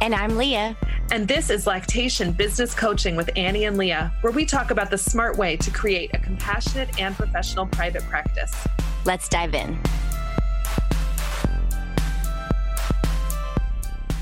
And I'm Leah. And this is Lactation Business Coaching with Annie and Leah, where we talk about the smart way to create a compassionate and professional private practice. Let's dive in.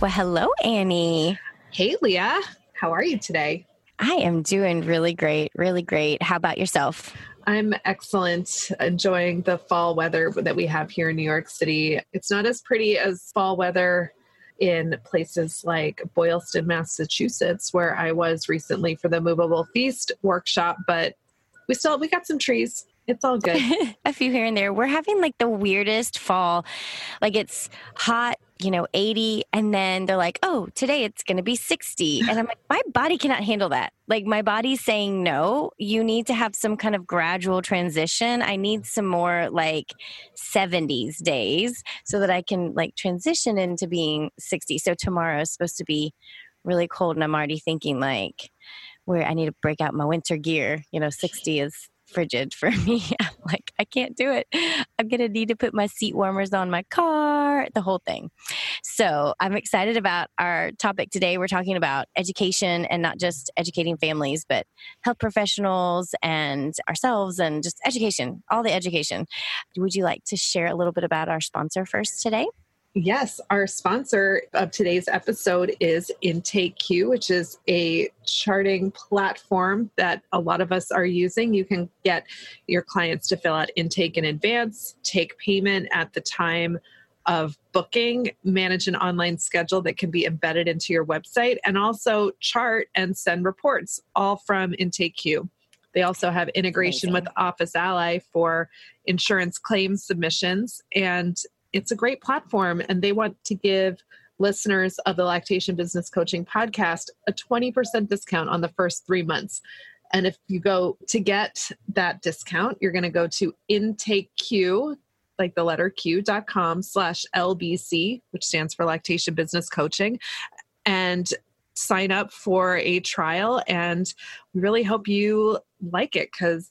Well, hello, Annie. Hey, Leah. How are you today? I am doing really great, really great. How about yourself? I'm excellent, enjoying the fall weather that we have here in New York City. It's not as pretty as fall weather in places like Boylston, Massachusetts, where I was recently for the Movable Feast workshop, but we still we got some trees it's all good. a few here and there. We're having like the weirdest fall. Like it's hot, you know, 80, and then they're like, oh, today it's going to be 60. And I'm like, my body cannot handle that. Like my body's saying, no, you need to have some kind of gradual transition. I need some more like 70s days so that I can like transition into being 60. So tomorrow is supposed to be really cold, and I'm already thinking like, where I need to break out my winter gear. You know, 60 is frigid for me. I'm like, I can't do it. I'm going to need to put my seat warmers on my car, the whole thing. So I'm excited about our topic today. We're talking about education and not just educating families, but health professionals and ourselves and just education, all the education. Would you like to share a little bit about our sponsor first today? Yes, our sponsor of today's episode is Intake IntakeQ, which is a charting platform that a lot of us are using. You can get your clients to fill out intake in advance, take payment at the time of booking, manage an online schedule that can be embedded into your website, and also chart and send reports, all from Intake IntakeQ. They also have integration Amazing. with Office Ally for insurance claims submissions and it's a great platform and they want to give listeners of the lactation business coaching podcast a 20% discount on the first three months. And if you go to get that discount you're going to go to intakeq like the letter q.com slash lbc which stands for lactation business coaching and sign up for a trial. And we really hope you like it because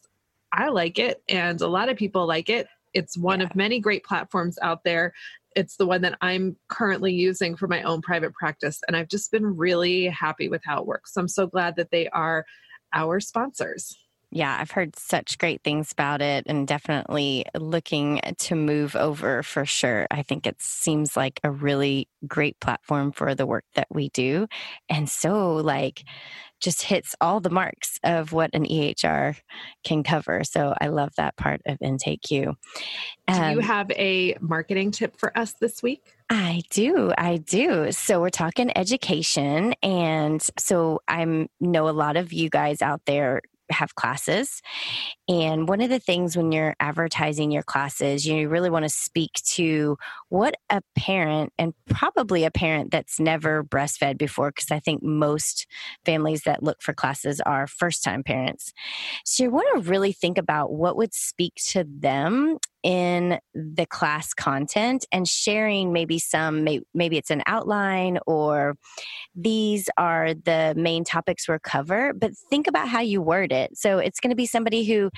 i like it and a lot of people like it it's one yeah. of many great platforms out there. It's the one that I'm currently using for my own private practice. And I've just been really happy with how it works. So I'm so glad that they are our sponsors. Yeah, I've heard such great things about it and definitely looking to move over for sure. I think it seems like a really great platform for the work that we do. And so, like, just hits all the marks of what an EHR can cover. So I love that part of IntakeQ. Um, do you um, have a marketing tip for us this week? I do. I do. So we're talking education. And so I know a lot of you guys out there have classes. And one of the things when you're advertising your classes, you really want to speak to what a parent and probably a parent that's never breastfed before, because I think most families that look for classes are first time parents. So you want to really think about what would speak to them in the class content and sharing maybe some maybe it's an outline or these are the main topics we'll cover but think about how you word it. So it's going to be somebody who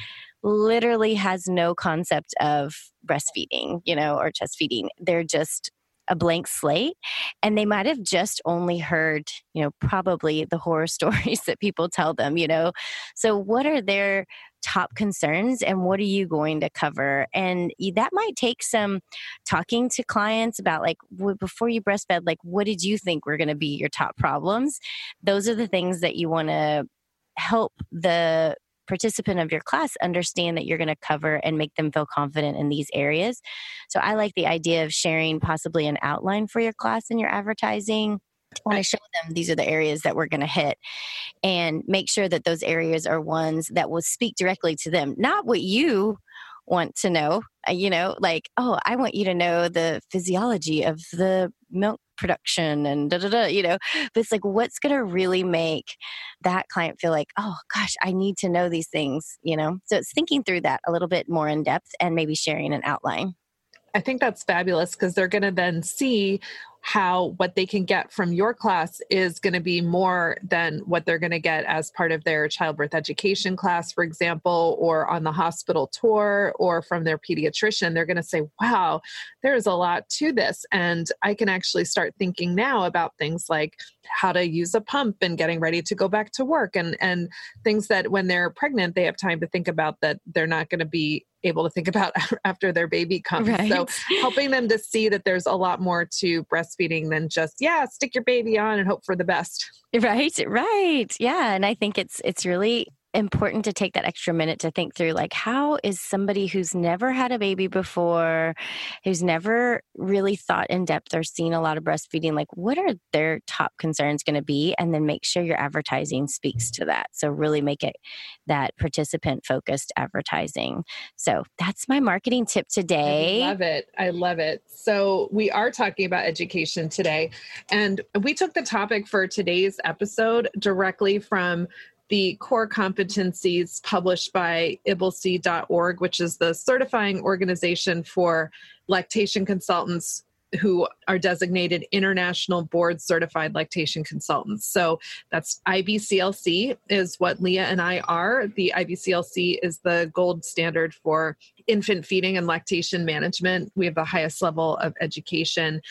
literally has no concept of breastfeeding you know or chest feeding. They're just a blank slate and they might have just only heard you know probably the horror stories that people tell them you know? So what are their top concerns and what are you going to cover and that might take some talking to clients about like before you breastfed like what did you think were going to be your top problems those are the things that you want to help the participant of your class understand that you're going to cover and make them feel confident in these areas. So I like the idea of sharing possibly an outline for your class and your advertising. Want to show them these are the areas that we're going to hit and make sure that those areas are ones that will speak directly to them, not what you want to know. Uh, you know, like, oh, I want you to know the physiology of the milk production and da da da, you know. But it's like, what's going to really make that client feel like, oh gosh, I need to know these things, you know? So it's thinking through that a little bit more in depth and maybe sharing an outline. I think that's fabulous because they're going to then see how what they can get from your class is going to be more than what they're going to get as part of their childbirth education class, for example, or on the hospital tour or from their pediatrician. They're going to say, wow, there's a lot to this. And I can actually start thinking now about things like how to use a pump and getting ready to go back to work and, and things that when they're pregnant, they have time to think about that they're not going to be able to think about after their baby comes. Right. So helping them to see that there's a lot more to breastfeeding than just yeah, stick your baby on and hope for the best. Right, right. Yeah, and I think it's it's really important to take that extra minute to think through like how is somebody who's never had a baby before who's never really thought in depth or seen a lot of breastfeeding like what are their top concerns going to be? And then make sure your advertising speaks to that. So really make it that participant focused advertising. So that's my marketing tip today. I love it. I love it. So we are talking about education today and we took the topic for today's episode directly from the core competencies published by IBLCE.org, which is the certifying organization for lactation consultants who are designated international board certified lactation consultants. So that's IBCLC is what Leah and I are. The IBCLC is the gold standard for infant feeding and lactation management. We have the highest level of education.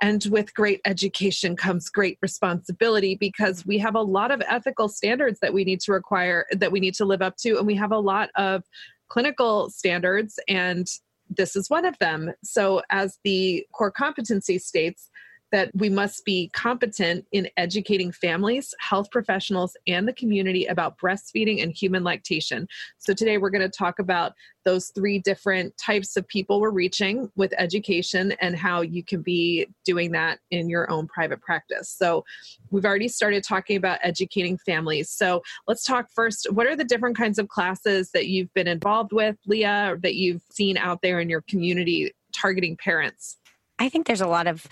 And with great education comes great responsibility because we have a lot of ethical standards that we need to require that we need to live up to and we have a lot of clinical standards and this is one of them. So, as the core competency states, that we must be competent in educating families, health professionals, and the community about breastfeeding and human lactation. So, today we're going to talk about those three different types of people we're reaching with education and how you can be doing that in your own private practice. So, we've already started talking about educating families. So, let's talk first what are the different kinds of classes that you've been involved with, Leah, that you've seen out there in your community targeting parents? I think there's a lot of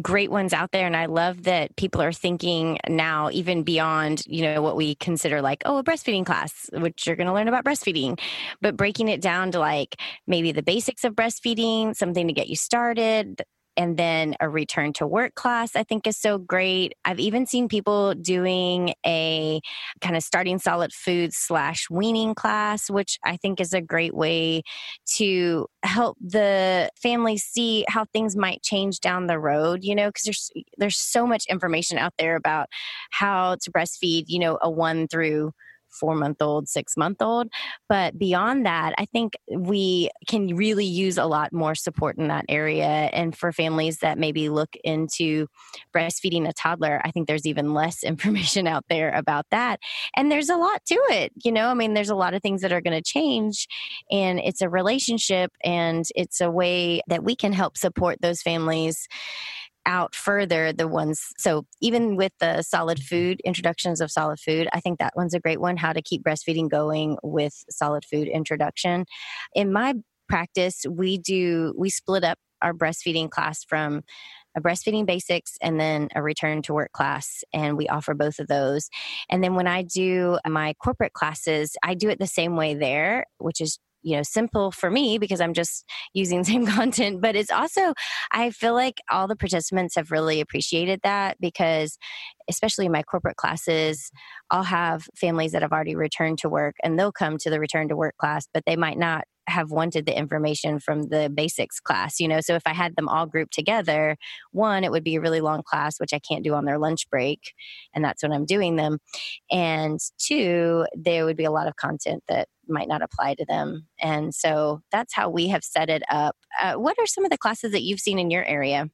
great ones out there, and I love that people are thinking now, even beyond you know what we consider like oh a breastfeeding class, which you're going to learn about breastfeeding, but breaking it down to like maybe the basics of breastfeeding, something to get you started, and then a return to work class i think is so great. I've even seen people doing a kind of starting solid food slash weaning class which i think is a great way to help the family see how things might change down the road you know because there's there's so much information out there about how to breastfeed you know a one through four month old, six month old. But beyond that, I think we can really use a lot more support in that area. And for families that maybe look into breastfeeding a toddler, I think there's even less information out there about that. And there's a lot to it. You know, I mean, there's a lot of things that are going to change. And it's a relationship and it's a way that we can help support those families out further the ones so even with the solid mm-hmm. food introductions of solid food i think that one's a great one how to keep breastfeeding going with solid food introduction. In my practice we do we split up our breastfeeding class from a breastfeeding basics and then a return to work class and we offer both of those. And then when i do my corporate classes i do it the same way there which is you know simple for me because i'm just using the same content but it's also i feel like all the participants have really appreciated that because especially in my corporate classes i'll have families that have already returned to work and they'll come to the return to work class but they might not have wanted the information from the basics class you know? So if i had them all grouped together one it would be a really long class which i can't do on their lunch break and that's when i'm doing them and two there would be a lot of content that might not apply to them. And so that's how we have set it up. Uh, what are some of the classes that you've seen in your area?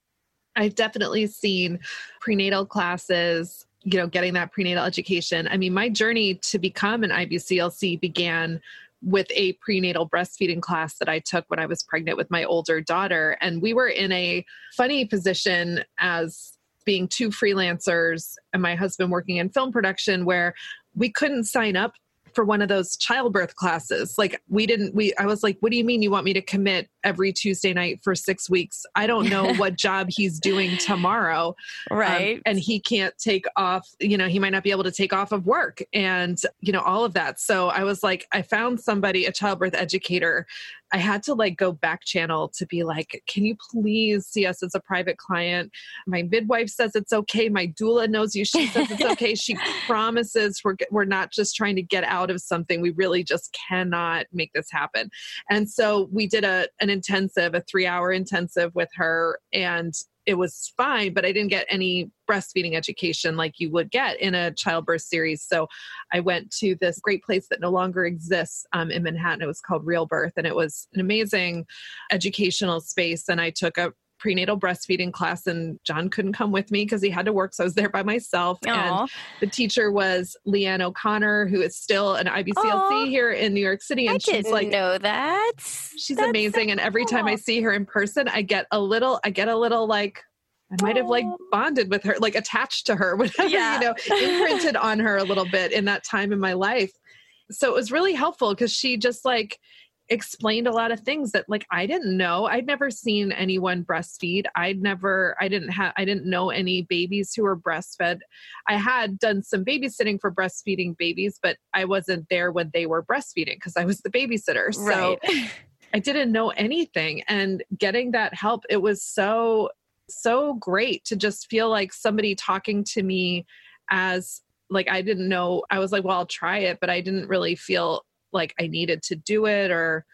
I've definitely seen prenatal classes you know getting that prenatal education. I mean my journey to become an ibclc began with a prenatal breastfeeding class that i took when i was pregnant with my older daughter. And we were in a funny position as being two freelancers and my husband working in film production where we couldn't sign up for one of those childbirth classes. Like we didn't we I was like, "What do you mean you want me to commit every Tuesday night for 6 weeks? I don't know what job he's doing tomorrow." Um, right. Um, and he can't take off, you know, he might not be able to take off of work and, you know, all of that. So I was like, I found somebody, a childbirth educator I had to like go back channel to be like, can you please see us as a private client? My midwife says it's okay. My doula knows you. She says it's okay. she promises we're, we're not just trying to get out of something. We really just cannot make this happen. And so we did a, an intensive, a three hour intensive with her. And it was fine, but I didn't get any breastfeeding education like you would get in a childbirth series. So I went to this great place that no longer exists um, in Manhattan. It was called Real Birth, and it was an amazing educational space. And I took a prenatal breastfeeding class and John couldn't come with me because he had to work. So I was there by myself. Aww. And the teacher was Leanne O'Connor, who is still an IBCLC Aww. here in New York City. And I she's didn't like, know that. She's That's amazing. So and every time I see her in person, I get a little, I get a little like, I might have like bonded with her, like attached to her, whatever, yeah. you know, imprinted on her a little bit in that time in my life. So it was really helpful because she just like explained a lot of things that like I didn't know. I'd never seen anyone breastfeed. I'd never I didn't have I didn't know any babies who were breastfed. I had done some babysitting for breastfeeding babies, but I wasn't there when they were breastfeeding because I was the babysitter. So right. I didn't know anything and getting that help it was so so great to just feel like somebody talking to me as like I didn't know I was like well I'll try it but I didn't really feel like I needed to do it or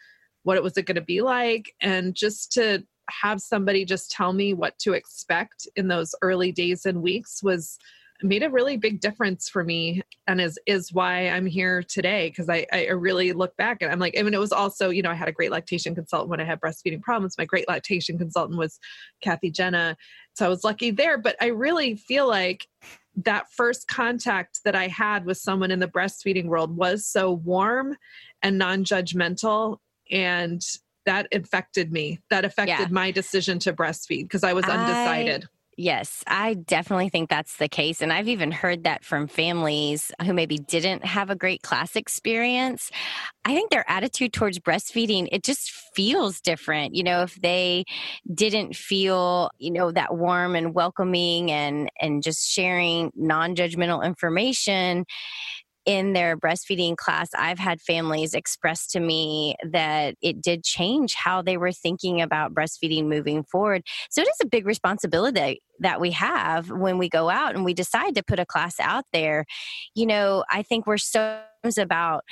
what it was it going to be like. And just to have somebody just tell me what to expect in those early days and weeks was made a really big difference for me and is is why I'm here today because I, I really look back and I'm like I mean it was also you know I had a great lactation consultant when I had breastfeeding problems. My great lactation consultant was Kathy Jenna. So I was lucky there but I really feel like that first contact that I had with someone in the breastfeeding world was so warm and non-judgmental and that affected me. That affected yeah. my decision to breastfeed because I was undecided. I Yes, I definitely think that's the case. And I've even heard that from families who maybe didn't have a great class experience. I think their attitude towards breastfeeding, it just feels different. You know, if they didn't feel, you know, that warm and welcoming and and just sharing non-judgmental information, in their breastfeeding class, I've had families express to me that it did change how they were thinking about breastfeeding moving forward. So it is a big responsibility that we have when we go out and we decide to put a class out there. You know, I think we're so about,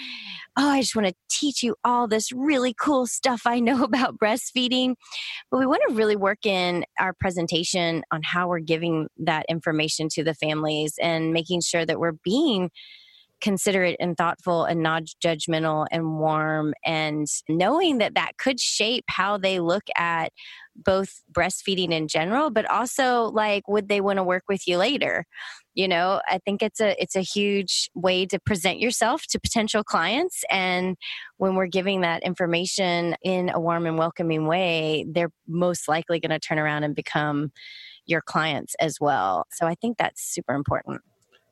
oh, I just want to teach you all this really cool stuff I know about breastfeeding. But we want to really work in our presentation on how we're giving that information to the families and making sure that we're being considerate and thoughtful and not judgmental and warm and knowing that that could shape how they look at both breastfeeding in general but also like would they want to work with you later? You know i think it's a it's a huge way to present yourself to potential clients and when we're giving that information in a warm and welcoming way they're most likely going to turn around and become your clients as well. So i think that's super important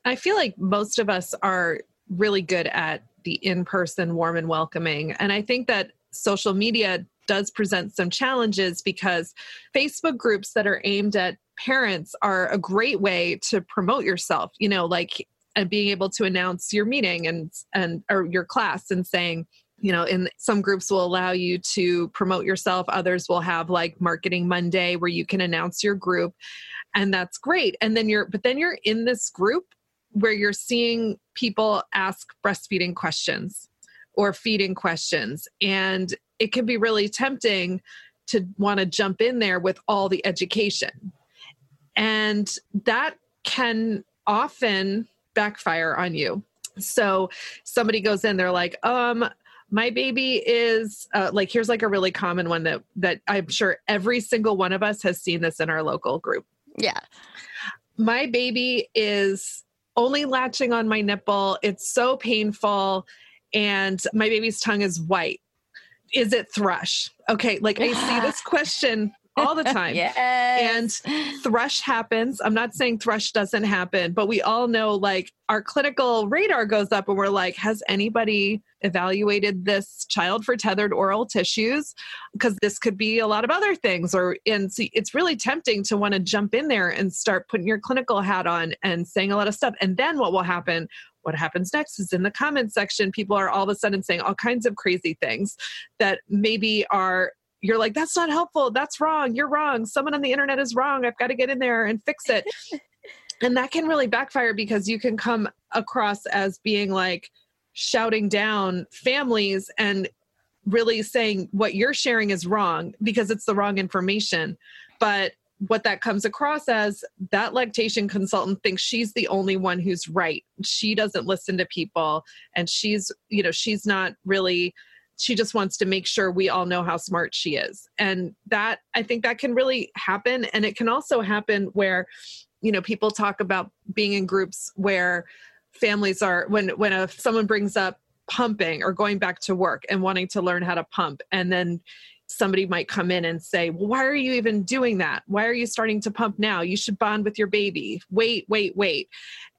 I feel like most of us are really good at the in person, warm and welcoming. And I think that social media does present some challenges because Facebook groups that are aimed at parents are a great way to promote yourself, you know, like and being able to announce your meeting and and or your class and saying you know in some groups will allow you to promote yourself others will have like marketing monday where you can announce your group and that's great and then you're but then you're in this group where you're seeing people ask breastfeeding questions or feeding questions. And it can be really tempting to want to jump in there with all the education. And that can often backfire on you. So somebody goes in, they're like, um, my baby is uh, like here's like a really common one that that i'm sure every single one of us has seen this in our local group yeah my baby is only latching on my nipple. It's so painful. And my baby's tongue is white. Is it thrush? Okay, like I see this question all the time. yes. And thrush happens. I'm not saying thrush doesn't happen, but we all know like our clinical radar goes up and we're like, has anybody evaluated this child for tethered oral tissues? Because this could be a lot of other things. Or and see, it's really tempting to want to jump in there and start putting your clinical hat on and saying a lot of stuff. And then what will happen? what happens next is in the comment section people are all of a sudden saying all kinds of crazy things that maybe are you're like, that's not helpful. That's wrong. You're wrong. Someone on the internet is wrong. I've got to get in there and fix it. and that can really backfire because you can come across as being like shouting down families and really saying what you're sharing is wrong because it's the wrong information. But what that comes across as that lactation consultant thinks she's the only one who's right. She doesn't listen to people and she's, you know, she's not really she just wants to make sure we all know how smart she is. And that i think that can really happen. And it can also happen where you know people talk about being in groups where families are when when a, someone brings up pumping or going back to work and wanting to learn how to pump and then somebody might come in and say well why are you even doing that? Why are you starting to pump now? You should bond with your baby. Wait wait wait.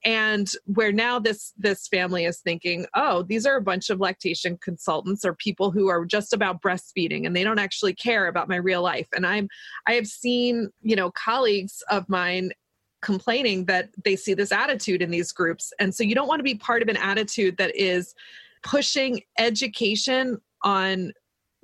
And where now this this family is thinking oh these are a bunch of lactation consultants or people who are just about breastfeeding and they don't actually care about my real life. And i'm i have seen you know colleagues of mine complaining that they see this attitude in these groups. And so you don't want to be part of an attitude that is pushing education on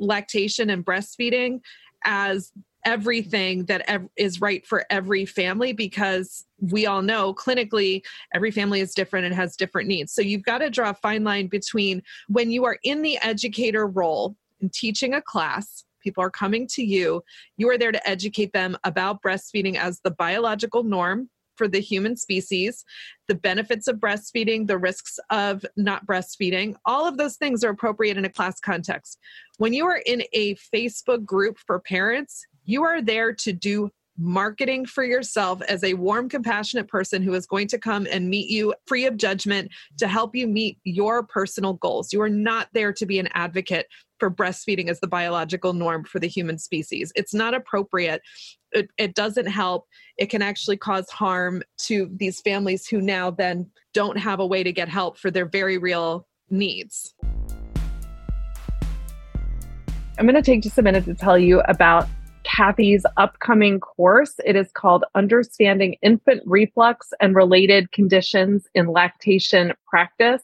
lactation and breastfeeding as everything that ev- is right for every family because we all know clinically every family is different and has different needs. So you've got to draw a fine line between when you are in the educator role and teaching a class, people are coming to you, you are there to educate them about breastfeeding as the biological norm for the human species, the benefits of breastfeeding, the risks of not breastfeeding. All of those things are appropriate in a class context. When you are in a Facebook group for parents, you are there to do marketing for yourself as a warm, compassionate person who is going to come and meet you free of judgment to help you meet your personal goals. You are not there to be an advocate for breastfeeding as the biological norm for the human species. It's not appropriate. It, it, doesn't help. It can actually cause harm to these families who now then don't have a way to get help for their very real needs. I'm going to take just a minute to tell you about Kathy's upcoming course. It is called Understanding Infant Reflux and Related Conditions in Lactation Practice.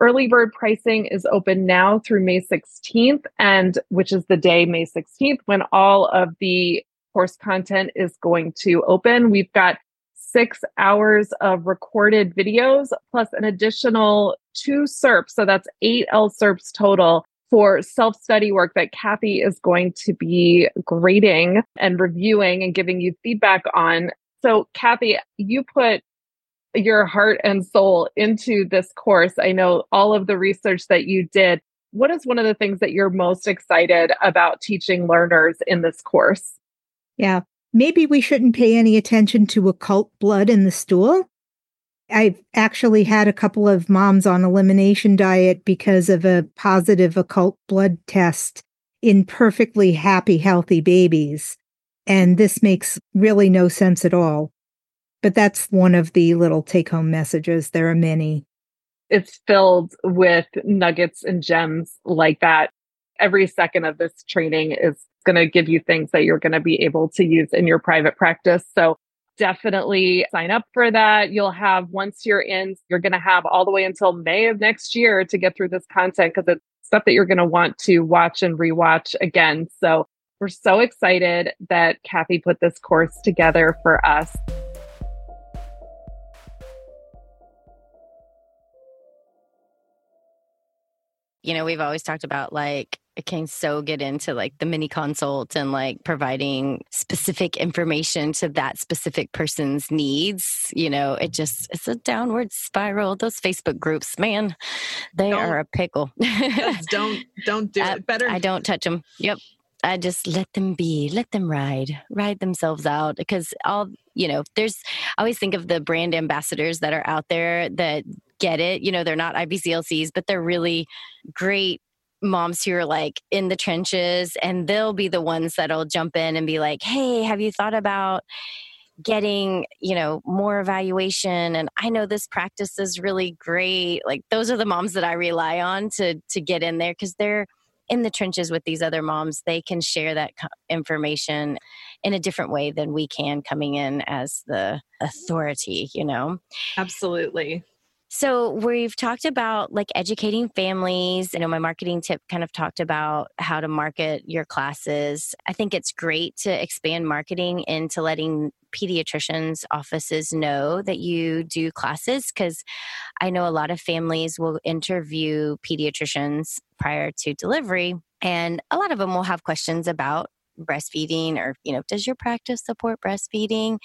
Early bird pricing is open now through May 16th, and which is the day, May 16th, when all of the course content is going to open. We've got six hours of recorded videos plus an additional two CERPs. So that's eight LCERPs total for self study work that Kathy is going to be grading and reviewing and giving you feedback on. So, Kathy, you put your heart and soul into this course. I know all of the research that you did. What is one of the things that you're most excited about teaching learners in this course? Yeah, maybe we shouldn't pay any attention to occult blood in the stool. I've actually had a couple of moms on elimination diet because of a positive occult blood test in perfectly happy, healthy babies. And this makes really no sense at all. But that's one of the little take home messages. There are many. It's filled with nuggets and gems like that. Every second of this training is going to give you things that you're going to be able to use in your private practice. So definitely sign up for that. You'll have, once you're in, you're going to have all the way until May of next year to get through this content because it's stuff that you're going to want to watch and rewatch again. So we're so excited that Kathy put this course together for us. You know, we've always talked about like it can so get into like the mini consult and like providing specific information to that specific person's needs you know it just it's a downward spiral those facebook groups man they don't, are a pickle don't don't do it better i don't touch them yep I just let them be, let them ride, ride themselves out. Because all, you know, there's, I always think of the brand ambassadors that are out there that get it. You know, they're not IBCLCs, but they're really great moms who are like in the trenches and they'll be the ones that'll jump in and be like, hey, have you thought about, getting you know more evaluation and i know this practice is really great like those are the moms that i rely on to to get in there because they're in the trenches with these other moms, they can share that information in a different way than we can coming in as the authority, you know? Absolutely. So we've talked about like educating families. You know, my marketing tip kind of talked about how to market your classes. I think it's great to expand marketing into letting pediatricians' offices know that you do classes because I know a lot of families will interview pediatricians prior to delivery, and a lot of them will have questions about breastfeeding or, you know, does your practice support breastfeeding?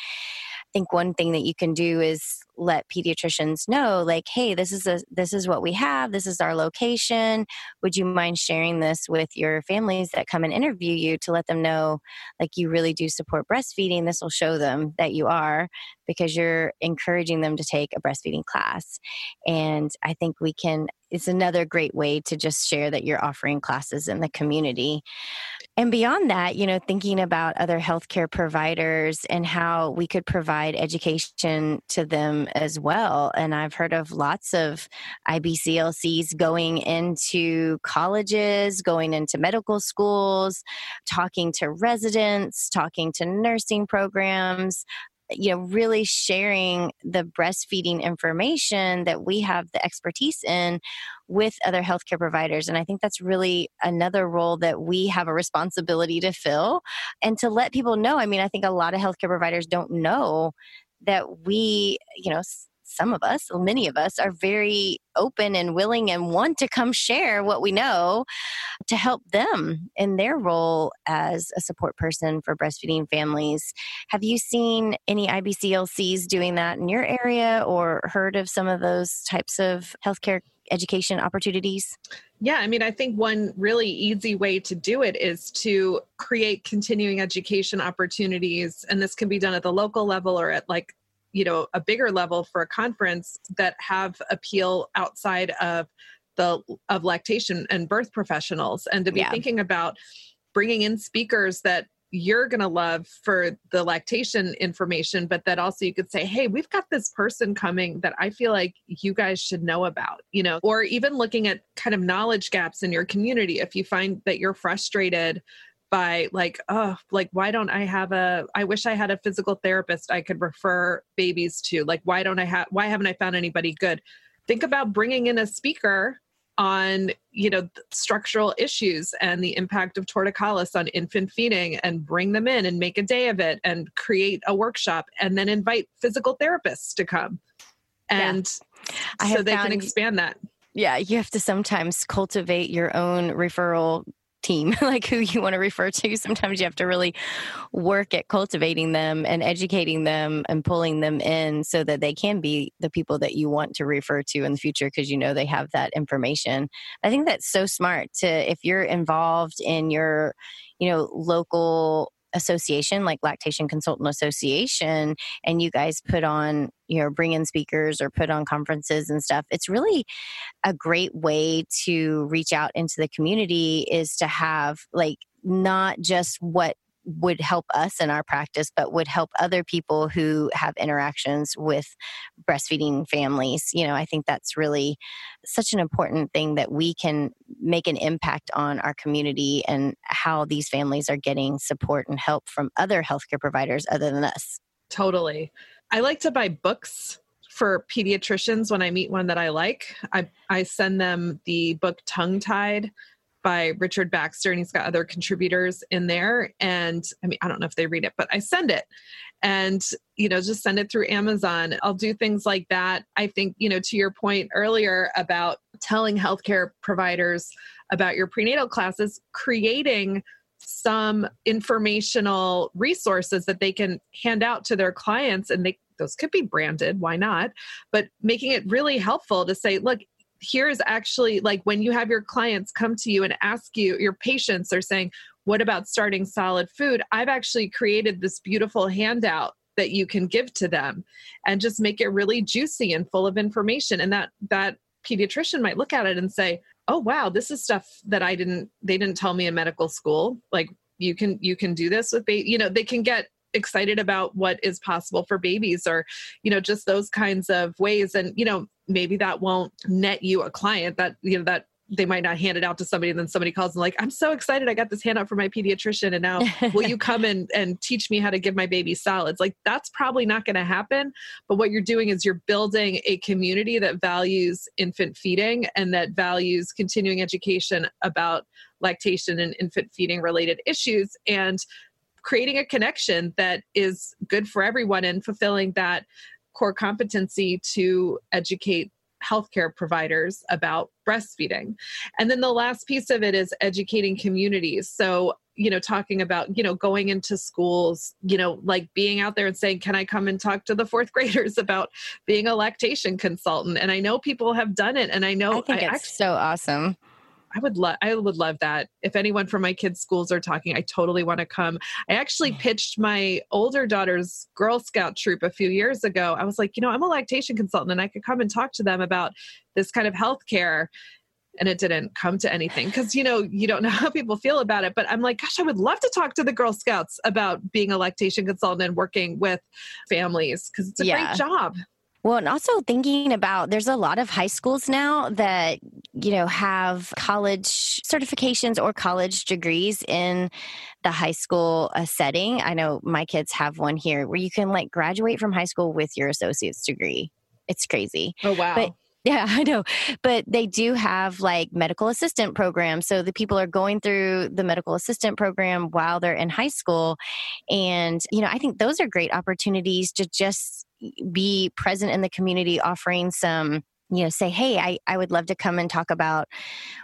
I think one thing that you can do is let pediatricians know like hey this is a this is what we have. This is our location. Would you mind sharing this with your families that come and interview you to let them know like you really do support breastfeeding. This will show them that you are because you're encouraging them to take a breastfeeding class. And i think we can it's another great way to just share that you're offering classes in the community and beyond that you know thinking about other healthcare providers and how we could provide education to them as well. And I've heard of lots of IBCLCs going into colleges, going into medical schools, talking to residents, talking to nursing programs, you know really sharing the breastfeeding information that we have the expertise in with other healthcare providers and i think that's really another role that we have a responsibility to fill and to let people know i mean i think a lot of healthcare providers don't know that we, you know, some of us, many of us, are very open and willing and want to come share what we know to help them in their role as a support person for breastfeeding families. Have you seen any IBCLCs doing that in your area or heard of some of those types of healthcare education opportunities? Yeah, I mean, I think one really easy way to do it is to create continuing education opportunities. And this can be done at the local level or at like, you know, a bigger level for a conference that have appeal outside of the of lactation and birth professionals and to be yeah. thinking about bringing in speakers that you're going to love for the lactation information, but that also you could say, hey, we've got this person coming that I feel like you guys should know about, you know, or even looking at kind of knowledge gaps in your community. If you find that you're frustrated by like oh like why don't i have a i wish i had a physical therapist i could refer babies to like why don't i have why haven't i found anybody good? Think about bringing in a speaker on you know structural issues and the impact of torticollis on infant feeding and bring them in and make a day of it and create a workshop and then invite physical therapists to come. And yeah. so they can expand that. Yeah you have to sometimes cultivate your own referral team, like who you want to refer to. Sometimes you have to really work at cultivating them and educating them and pulling them in so that they can be the people that you want to refer to in the future because you know they have that information. I think that's so smart to if you're involved in your, you know, local association like lactation consultant association and you guys put on you know bring in speakers or put on conferences and stuff it's really a great way to reach out into the community is to have like not just what would help us in our practice, but would help other people who have interactions with breastfeeding families. You know, I think that's really such an important thing that we can make an impact on our community and how these families are getting support and help from other healthcare providers other than us. Totally. I like to buy books for pediatricians when I meet one that I like. I, I send them the book Tongue Tied by Richard Baxter, and he's got other contributors in there. And I mean, I don't know if they read it, but I send it. And, you know, just send it through Amazon. I'll do things like that. I think, you know, to your point earlier about telling healthcare providers about your prenatal classes, creating some informational resources that they can hand out to their clients and they those could be branded why not but making it really helpful to say look here's actually like when you have your clients come to you and ask you, your patients are saying, what about starting solid food? I've actually created this beautiful handout that you can give to them and just make it really juicy and full of information. And that that pediatrician might look at it and say oh wow this is stuff that i didn't they didn't tell me in medical school. Like you can you can do this with baby you know they can get excited about what is possible for babies or you know just those kinds of ways. And you know maybe that won't net you a client that you know that they might not hand it out to somebody and then somebody calls and like i'm so excited i got this handout from my pediatrician and now will you come and, and teach me how to give my baby solids like that's probably not going to happen but what you're doing is you're building a community that values infant feeding and that values continuing education about lactation and infant feeding related issues and creating a connection that is good for everyone and fulfilling that core competency to educate healthcare providers about breastfeeding. And then the last piece of it is educating communities. So, you know, talking about, you know, going into schools, you know, like being out there and saying, can I come and talk to the fourth graders about being a lactation consultant? And I know people have done it. And I know I think I it's so awesome. I would love I would love that. If anyone from my kids' schools are talking, I totally want to come. I actually mm. pitched my older daughter's Girl Scout troop a few years ago. I was like, you know, I'm a lactation consultant and I could come and talk to them about this kind of health care And it didn't come to anything because you know you don't know how people feel about it. But I'm like, gosh, I would love to talk to the Girl Scouts about being a lactation consultant and working with families because it's a yeah. great job. Well, and also thinking about there's a lot of high schools now that, you know, have college certifications or college degrees in the high school uh, setting. I know my kids have one here where you can like graduate from high school with your associate's degree. It's crazy. Oh, wow. But yeah, I know. But they do have like medical assistant programs. So the people are going through the medical assistant program while they're in high school. And, you know, I think those are great opportunities to just be present in the community, offering some you know say hey I, I would love to come and talk about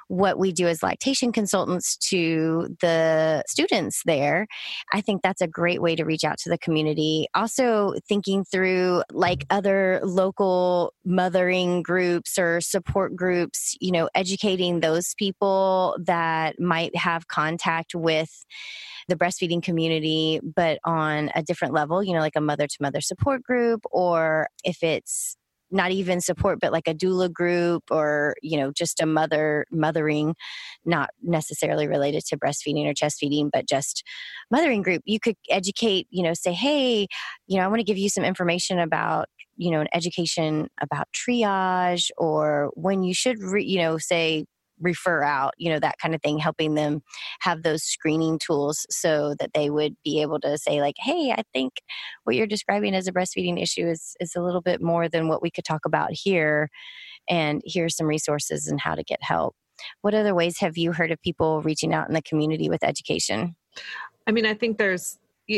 what we do as lactation consultants to the students there. I think that's a great way to reach out to the community. Also thinking through like other local mothering groups or support groups you know educating those people that might have contact with the breastfeeding community, but on a different level, you know, like a mother to mother support group, or if it's not even support but like a doula group or you know just a mother mothering not necessarily related to breastfeeding or chest feeding but just mothering group. You could educate you know say hey you know i want to give you some information about you know an education about triage or when you should re, you know say refer out, you know, that kind of thing, helping them have those screening tools so that they would be able to say, like, hey, I think what you're describing as a breastfeeding issue is, is a little bit more than what we could talk about here. And here's some resources and how to get help. What other ways have you heard of people reaching out in the community with education? I mean, I think there's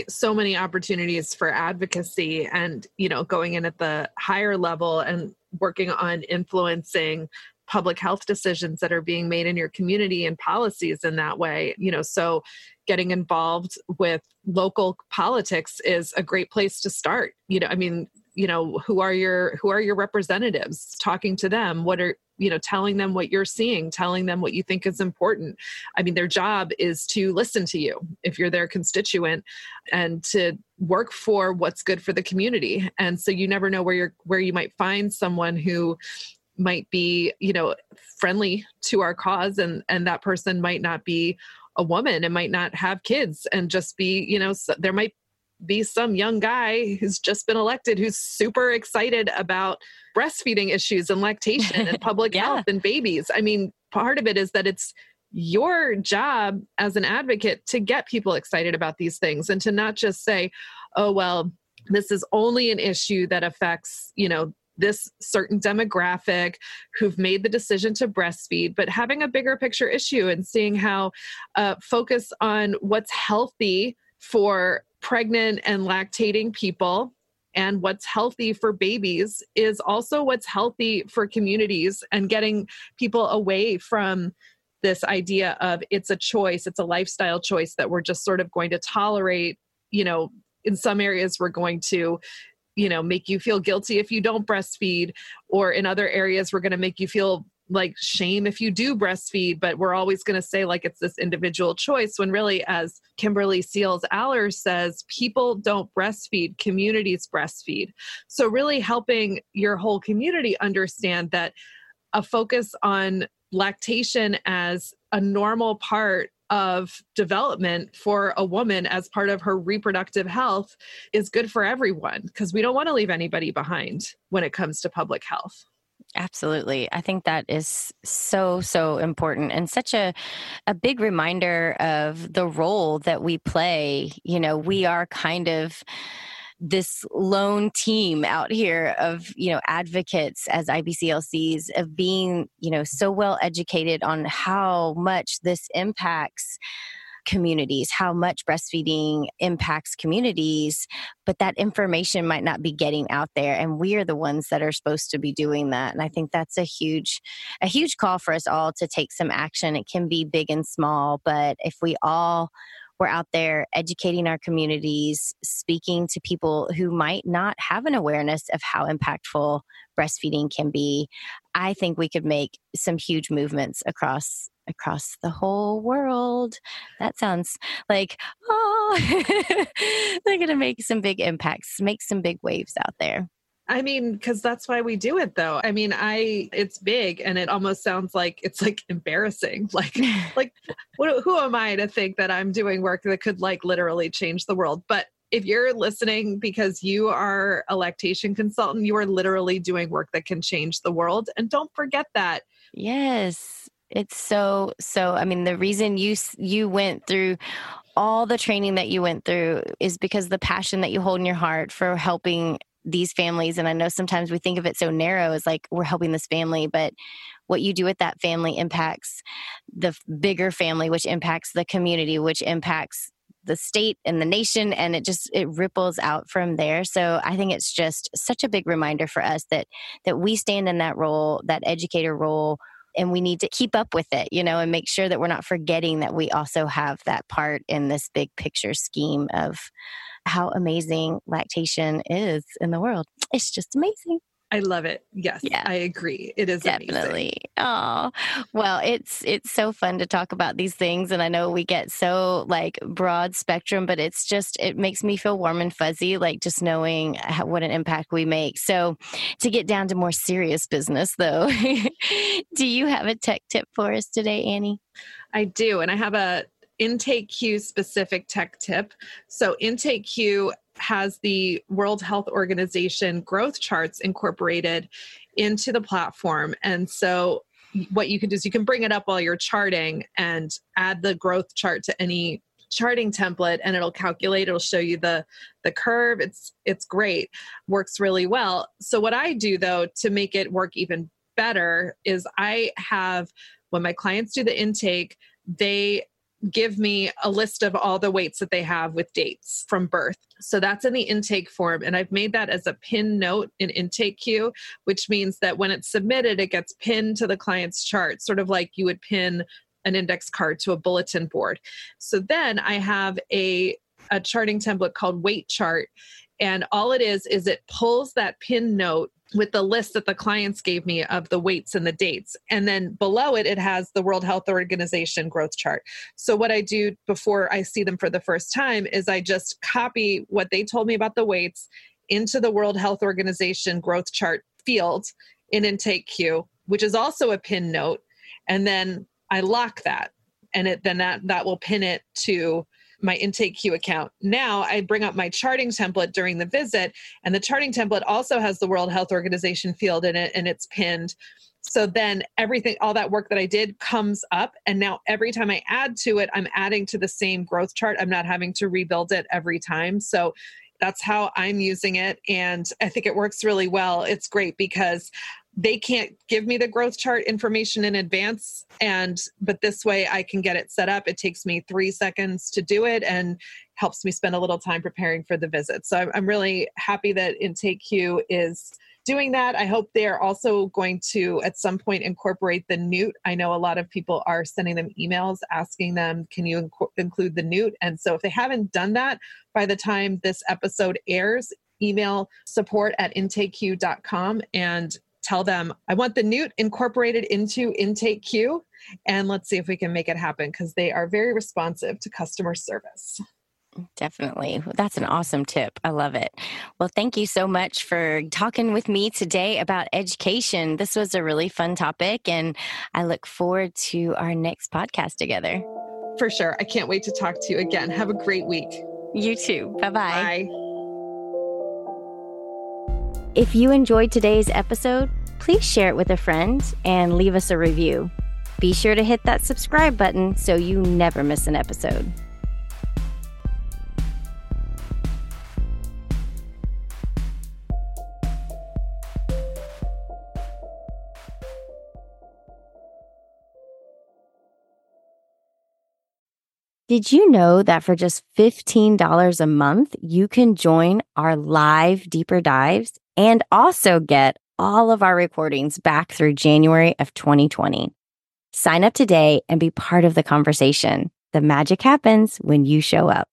so many opportunities for advocacy and you know going in at the higher level and working on influencing public health decisions that are being made in your community and policies in that way you know so getting involved with local politics is a great place to start. You know i mean you know who are your who are your representatives? Talking to them what are you know telling them what you're seeing telling them what you think is important. I mean their job is to listen to you if you're their constituent and to work for what's good for the community. And so you never know where you're where you might find someone who might be you know friendly to our cause and and that person might not be a woman and might not have kids and just be you know so there might be some young guy who's just been elected who's super excited about breastfeeding issues and lactation and public yeah. health and babies i mean part of it is that it's your job as an advocate to get people excited about these things and to not just say oh well this is only an issue that affects you know this certain demographic who've made the decision to breastfeed, but having a bigger picture issue and seeing how uh, focus on what's healthy for pregnant and lactating people and what's healthy for babies is also what's healthy for communities and getting people away from this idea of it's a choice, it's a lifestyle choice that we're just sort of going to tolerate, you know, in some areas we're going to you know make you feel guilty if you don't breastfeed or in other areas we're going to make you feel like shame if you do breastfeed, but we're always going to say like it's this individual choice when really, as Kimberly Seals Allers says, people don't breastfeed, communities breastfeed. So, really helping your whole community understand that a focus on lactation as a normal part of development for a woman as part of her reproductive health is good for everyone because we don't want to leave anybody behind when it comes to public health. Absolutely. I think that is so so important and such a a big reminder of the role that we play. You know, we are kind of this lone team out here of you know advocates as IBCLCs of being you know so well educated on how much this impacts communities, how much breastfeeding impacts communities, but that information might not be getting out there and we are the ones that are supposed to be doing that. And I think that's a huge a huge call for us all to take some action. It can be big and small, but if we all we're out there educating our communities, speaking to people who might not have an awareness of how impactful breastfeeding can be. I think we could make some huge movements across across the whole world. That sounds like, oh, they're going to make some big impacts, make some big waves out there. I mean, because that's why we do it though. I mean, I it's big and it almost sounds like it's like embarrassing. Like like what, who am I to think that I'm doing work that could like literally change the world? But if you're listening because you are a lactation consultant, you are literally doing work that can change the world and don't forget that. Yes. It's so so I mean the reason you you went through all the training that you went through is because the passion that you hold in your heart for helping these families and i know sometimes we think of it so narrow as like we're helping this family but what you do with that family impacts the bigger family which impacts the community which impacts the state and the nation and it just it ripples out from there. So i think it's just such a big reminder for us that that we stand in that role that educator role and we need to keep up with it you know and make sure that we're not forgetting that we also have that part in this big picture scheme of how amazing lactation is in the world. It's just amazing. I love it. Yes, yeah. I agree. It is definitely. Oh, well, it's it's so fun to talk about these things, and I know we get so like broad spectrum, but it's just it makes me feel warm and fuzzy, like just knowing how, what an impact we make. So, to get down to more serious business, though, do you have a tech tip for us today, Annie? I do, and I have a Intake Q specific tech tip. So, Intake Q has the World Health Organization growth charts incorporated into the platform. And so, what you can do is you can bring it up while you're charting and add the growth chart to any charting template and it'll calculate it'll show you the the curve it's it's great works really well so what i do though to make it work even better is i have when my clients do the intake they give me a list of all the weights that they have with dates from birth. So that's in the intake form. And I've made that as a pin note in IntakeQ, which means that when it's submitted, it gets pinned to the client's chart, sort of like you would pin an index card to a bulletin board. So then I have a, a charting template called weight chart. And all it is, is it pulls that pin note with the list that the clients gave me of the weights and the dates. And then below it, it has the World Health Organization growth chart. So, what I do before I see them for the first time is I just copy what they told me about the weights into the World Health Organization growth chart field in IntakeQ, which is also a pin note. And then I lock that. And it then that that will pin it to my IntakeQ account. Now I bring up my charting template during the visit, and the charting template also has the World Health Organization field in it and it's pinned. So then everything, all that work that I did comes up. And now every time I add to it, I'm adding to the same growth chart. I'm not having to rebuild it every time. So that's how I'm using it. And I think it works really well. It's great because they can't give me the growth chart information in advance. And but this way i can get it set up. It takes me three seconds to do it and helps me spend a little time preparing for the visit. So i'm, I'm really happy that intake q is doing that. I hope they're also going to at some point incorporate the NEWT. I know a lot of people are sending them emails asking them can you inc- include the NEWT? And so if they haven't done that by the time this episode airs email support at intakeq.com and tell them, I want the NEWT incorporated into IntakeQ, and let's see if we can make it happen because they are very responsive to customer service. Definitely. That's an awesome tip. I love it. Well, thank you so much for talking with me today about education. This was a really fun topic, and I look forward to our next podcast together. For sure. I can't wait to talk to you again. Have a great week. You too. Bye-bye. Bye. If you enjoyed today's episode, please share it with a friend and leave us a review. Be sure to hit that subscribe button so you never miss an episode. Did you know that for just $15 a month, you can join our live deeper dives and also get all of our recordings back through January of 2020? Sign up today and be part of the conversation. The magic happens when you show up.